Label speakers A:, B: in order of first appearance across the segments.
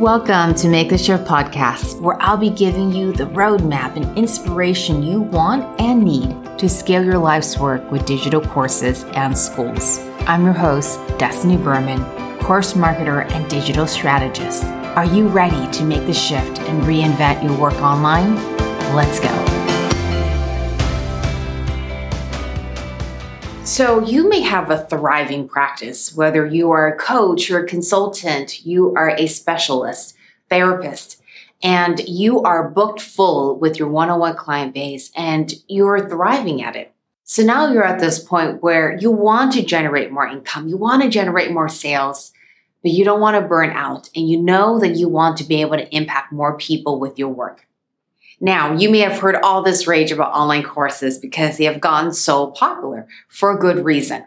A: Welcome to Make the Shift podcast, where I'll be giving you the roadmap and inspiration you want and need to scale your life's work with digital courses and schools. I'm your host, Destiny Berman, course marketer and digital strategist. Are you ready to make the shift and reinvent your work online? Let's go. So, you may have a thriving practice, whether you are a coach or a consultant, you are a specialist, therapist, and you are booked full with your one on one client base and you're thriving at it. So now you're at this point where you want to generate more income, you want to generate more sales, but you don't want to burn out and you know that you want to be able to impact more people with your work. Now, you may have heard all this rage about online courses because they have gotten so popular for a good reason.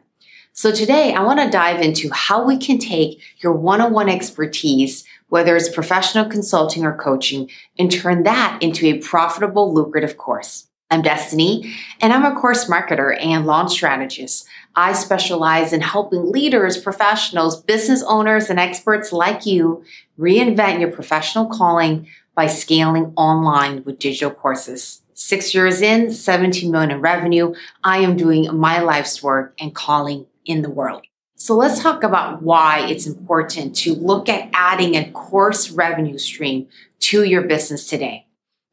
A: So today I want to dive into how we can take your one-on-one expertise, whether it's professional consulting or coaching, and turn that into a profitable, lucrative course. I'm Destiny, and I'm a course marketer and launch strategist. I specialize in helping leaders, professionals, business owners, and experts like you reinvent your professional calling by scaling online with digital courses. Six years in, 17 million in revenue, I am doing my life's work and calling in the world. So let's talk about why it's important to look at adding a course revenue stream to your business today.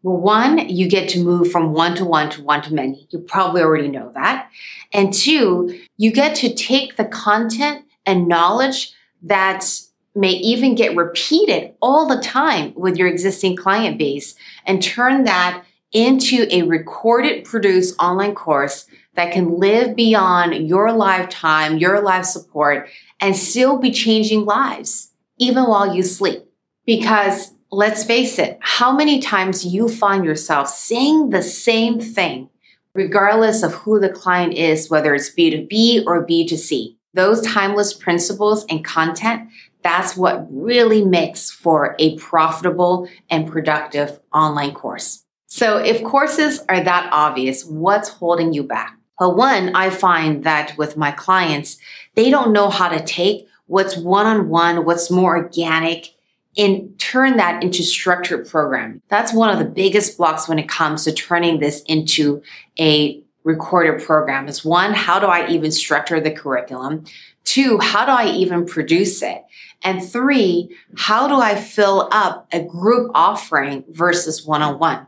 A: Well, one, you get to move from one to one to one to many. You probably already know that. And two, you get to take the content and knowledge that's may even get repeated all the time with your existing client base and turn that into a recorded, produced online course that can live beyond your lifetime, your life support, and still be changing lives, even while you sleep. Because let's face it, how many times you find yourself saying the same thing, regardless of who the client is, whether it's B2B or B2C. Those timeless principles and content that's what really makes for a profitable and productive online course. So if courses are that obvious, what's holding you back? Well, one, I find that with my clients, they don't know how to take what's one on one, what's more organic, and turn that into structured programming. That's one of the biggest blocks when it comes to turning this into a recorded program is one, how do I even structure the curriculum? Two, how do I even produce it? And three, how do I fill up a group offering versus one on one?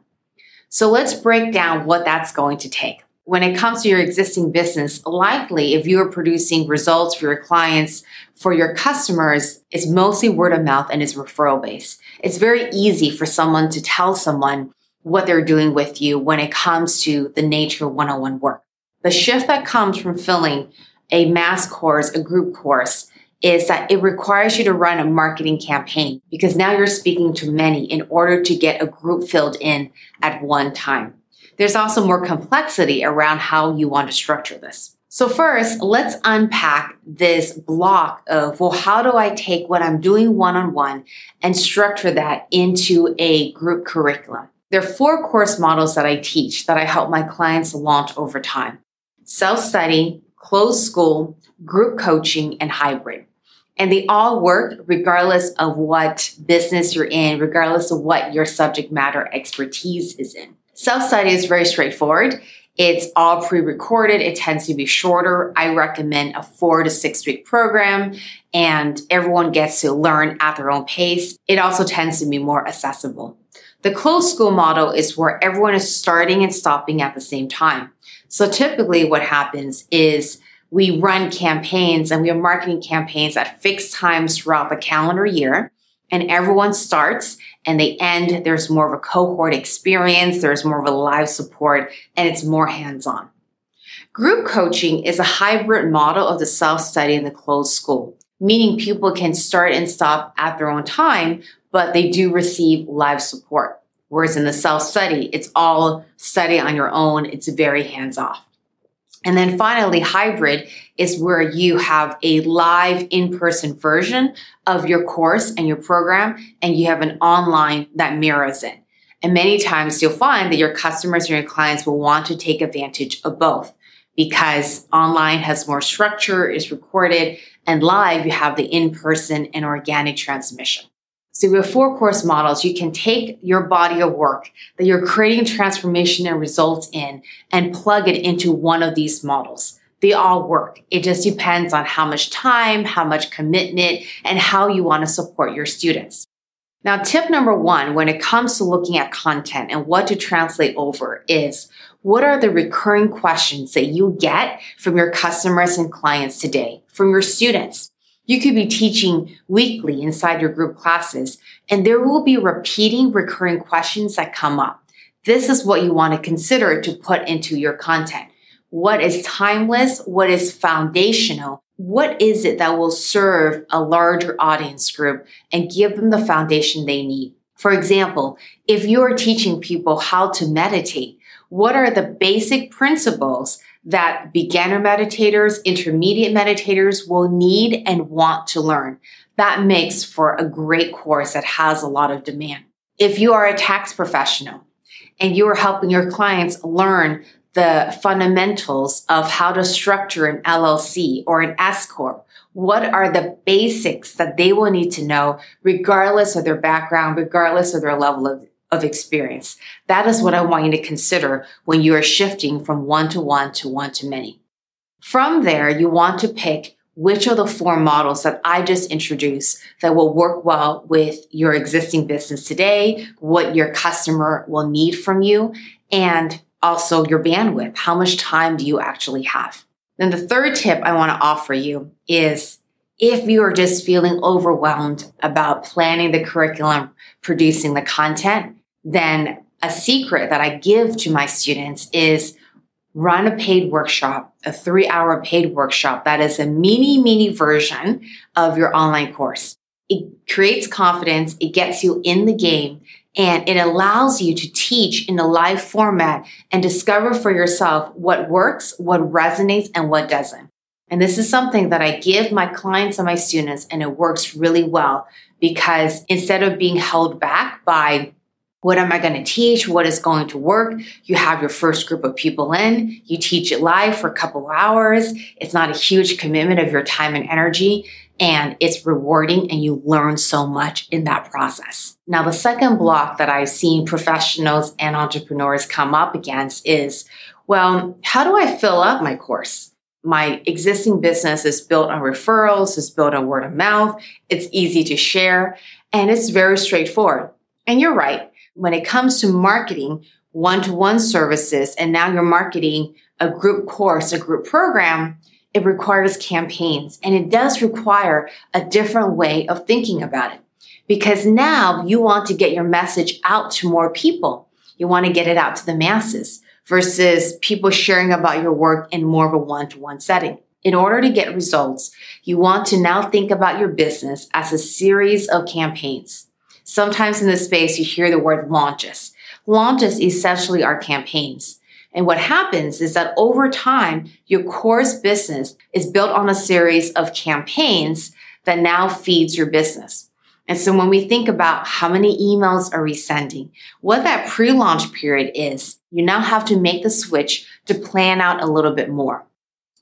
A: So let's break down what that's going to take. When it comes to your existing business, likely if you are producing results for your clients, for your customers, it's mostly word of mouth and it's referral based. It's very easy for someone to tell someone what they're doing with you when it comes to the nature of one on one work. The shift that comes from filling a mass course, a group course, is that it requires you to run a marketing campaign because now you're speaking to many in order to get a group filled in at one time. There's also more complexity around how you want to structure this. So first, let's unpack this block of, well, how do I take what I'm doing one-on-one and structure that into a group curriculum? There are four course models that I teach that I help my clients launch over time. Self-study, closed school, group coaching, and hybrid. And they all work regardless of what business you're in, regardless of what your subject matter expertise is in. Self study is very straightforward. It's all pre recorded. It tends to be shorter. I recommend a four to six week program and everyone gets to learn at their own pace. It also tends to be more accessible. The closed school model is where everyone is starting and stopping at the same time. So typically what happens is we run campaigns and we have marketing campaigns at fixed times throughout the calendar year. And everyone starts and they end. There's more of a cohort experience. There's more of a live support and it's more hands on. Group coaching is a hybrid model of the self study and the closed school, meaning people can start and stop at their own time, but they do receive live support. Whereas in the self study, it's all study on your own. It's very hands off. And then finally, hybrid is where you have a live in-person version of your course and your program, and you have an online that mirrors it. And many times you'll find that your customers and your clients will want to take advantage of both because online has more structure, is recorded, and live you have the in-person and organic transmission. So we have four course models. You can take your body of work that you're creating transformation and results in and plug it into one of these models. They all work. It just depends on how much time, how much commitment, and how you want to support your students. Now, tip number one, when it comes to looking at content and what to translate over is what are the recurring questions that you get from your customers and clients today, from your students? You could be teaching weekly inside your group classes, and there will be repeating recurring questions that come up. This is what you want to consider to put into your content. What is timeless? What is foundational? What is it that will serve a larger audience group and give them the foundation they need? For example, if you are teaching people how to meditate, what are the basic principles that beginner meditators, intermediate meditators will need and want to learn. That makes for a great course that has a lot of demand. If you are a tax professional and you are helping your clients learn the fundamentals of how to structure an LLC or an S Corp, what are the basics that they will need to know regardless of their background, regardless of their level of of experience. That is what I want you to consider when you are shifting from one to one to one to many. From there, you want to pick which of the four models that I just introduced that will work well with your existing business today, what your customer will need from you, and also your bandwidth. How much time do you actually have? Then the third tip I want to offer you is if you are just feeling overwhelmed about planning the curriculum, producing the content, then a secret that I give to my students is run a paid workshop, a three hour paid workshop that is a mini, mini version of your online course. It creates confidence. It gets you in the game and it allows you to teach in a live format and discover for yourself what works, what resonates, and what doesn't. And this is something that I give my clients and my students, and it works really well because instead of being held back by what am I going to teach? What is going to work? You have your first group of people in. You teach it live for a couple hours. It's not a huge commitment of your time and energy and it's rewarding and you learn so much in that process. Now, the second block that I've seen professionals and entrepreneurs come up against is, well, how do I fill up my course? My existing business is built on referrals, it's built on word of mouth, it's easy to share, and it's very straightforward. And you're right when it comes to marketing one to one services, and now you're marketing a group course, a group program, it requires campaigns and it does require a different way of thinking about it because now you want to get your message out to more people. You want to get it out to the masses versus people sharing about your work in more of a one to one setting. In order to get results, you want to now think about your business as a series of campaigns. Sometimes in this space, you hear the word launches. Launches essentially are campaigns. And what happens is that over time, your course business is built on a series of campaigns that now feeds your business. And so when we think about how many emails are we sending, what that pre-launch period is, you now have to make the switch to plan out a little bit more.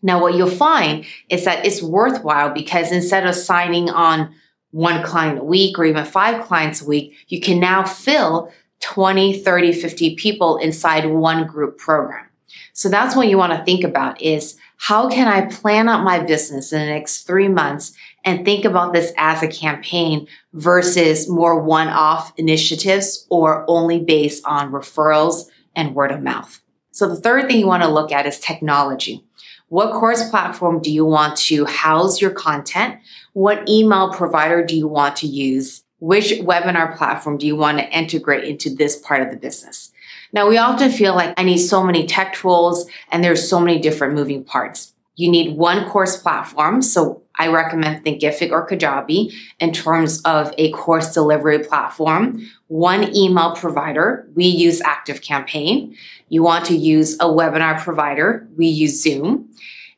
A: Now, what you'll find is that it's worthwhile because instead of signing on one client a week or even five clients a week, you can now fill 20, 30, 50 people inside one group program. So that's what you want to think about is how can I plan out my business in the next three months and think about this as a campaign versus more one-off initiatives or only based on referrals and word of mouth. So the third thing you want to look at is technology. What course platform do you want to house your content? What email provider do you want to use? Which webinar platform do you want to integrate into this part of the business? Now, we often feel like I need so many tech tools and there's so many different moving parts. You need one course platform. So I recommend Thinkific or Kajabi in terms of a course delivery platform. One email provider. We use ActiveCampaign. You want to use a webinar provider. We use Zoom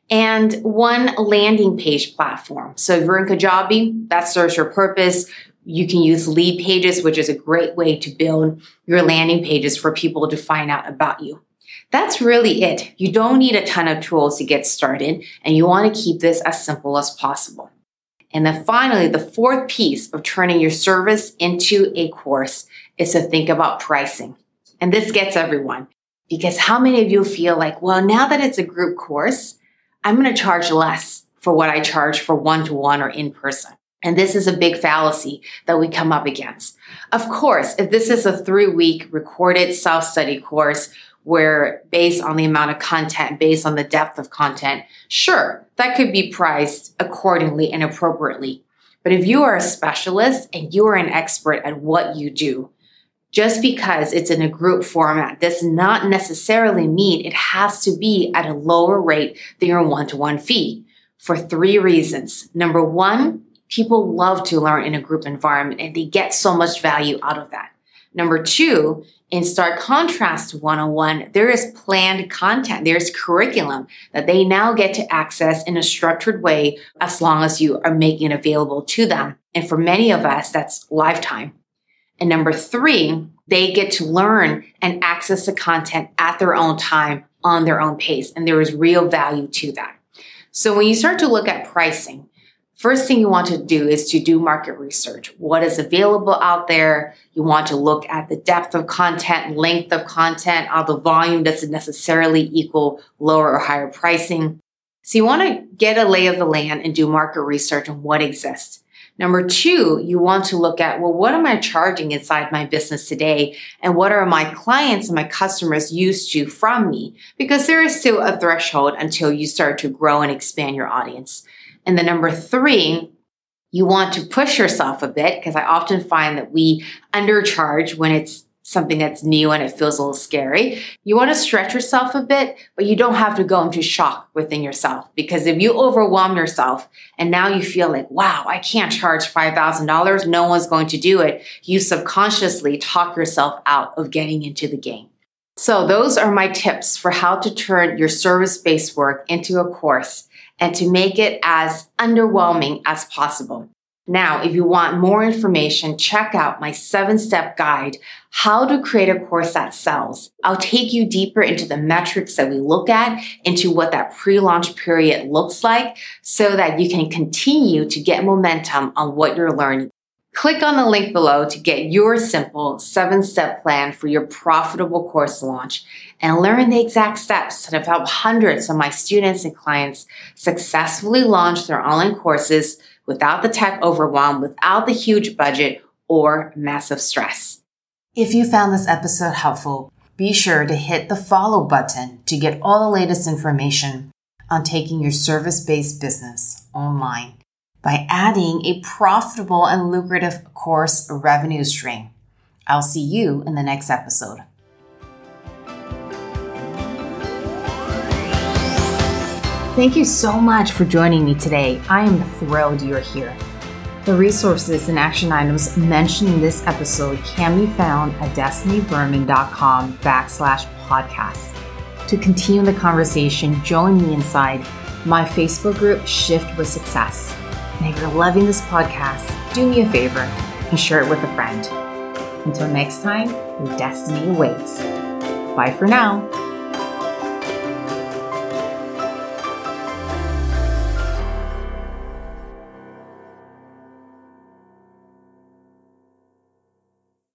A: and one landing page platform. So if you're in Kajabi, that serves your purpose. You can use Leadpages, which is a great way to build your landing pages for people to find out about you. That's really it. You don't need a ton of tools to get started, and you want to keep this as simple as possible. And then finally, the fourth piece of turning your service into a course is to think about pricing. And this gets everyone because how many of you feel like, well, now that it's a group course, I'm going to charge less for what I charge for one to one or in person. And this is a big fallacy that we come up against. Of course, if this is a three week recorded self study course where based on the amount of content, based on the depth of content, sure, that could be priced accordingly and appropriately. But if you are a specialist and you are an expert at what you do, just because it's in a group format does not necessarily mean it has to be at a lower rate than your one to one fee for three reasons. Number one, people love to learn in a group environment and they get so much value out of that. Number two, in stark contrast to one on one, there is planned content, there's curriculum that they now get to access in a structured way as long as you are making it available to them. And for many of us, that's lifetime. And number three, they get to learn and access the content at their own time on their own pace. And there is real value to that. So when you start to look at pricing, first thing you want to do is to do market research. What is available out there? You want to look at the depth of content, length of content, how the volume doesn't necessarily equal lower or higher pricing. So you want to get a lay of the land and do market research on what exists. Number two, you want to look at, well, what am I charging inside my business today? And what are my clients and my customers used to from me? Because there is still a threshold until you start to grow and expand your audience. And the number three, you want to push yourself a bit because I often find that we undercharge when it's something that's new and it feels a little scary. You want to stretch yourself a bit, but you don't have to go into shock within yourself because if you overwhelm yourself and now you feel like, wow, I can't charge $5,000, no one's going to do it, you subconsciously talk yourself out of getting into the game. So those are my tips for how to turn your service-based work into a course and to make it as underwhelming as possible. Now, if you want more information, check out my seven step guide, how to create a course that sells. I'll take you deeper into the metrics that we look at, into what that pre launch period looks like so that you can continue to get momentum on what you're learning. Click on the link below to get your simple seven step plan for your profitable course launch and learn the exact steps that have helped hundreds of my students and clients successfully launch their online courses without the tech overwhelm, without the huge budget or massive stress. If you found this episode helpful, be sure to hit the follow button to get all the latest information on taking your service based business online by adding a profitable and lucrative course revenue stream. I'll see you in the next episode. Thank you so much for joining me today. I am thrilled you're here. The resources and action items mentioned in this episode can be found at destinyberman.com backslash podcast. To continue the conversation, join me inside my Facebook group, Shift with Success. And if you're loving this podcast, do me a favor and share it with a friend. Until next time, your destiny awaits. Bye for now.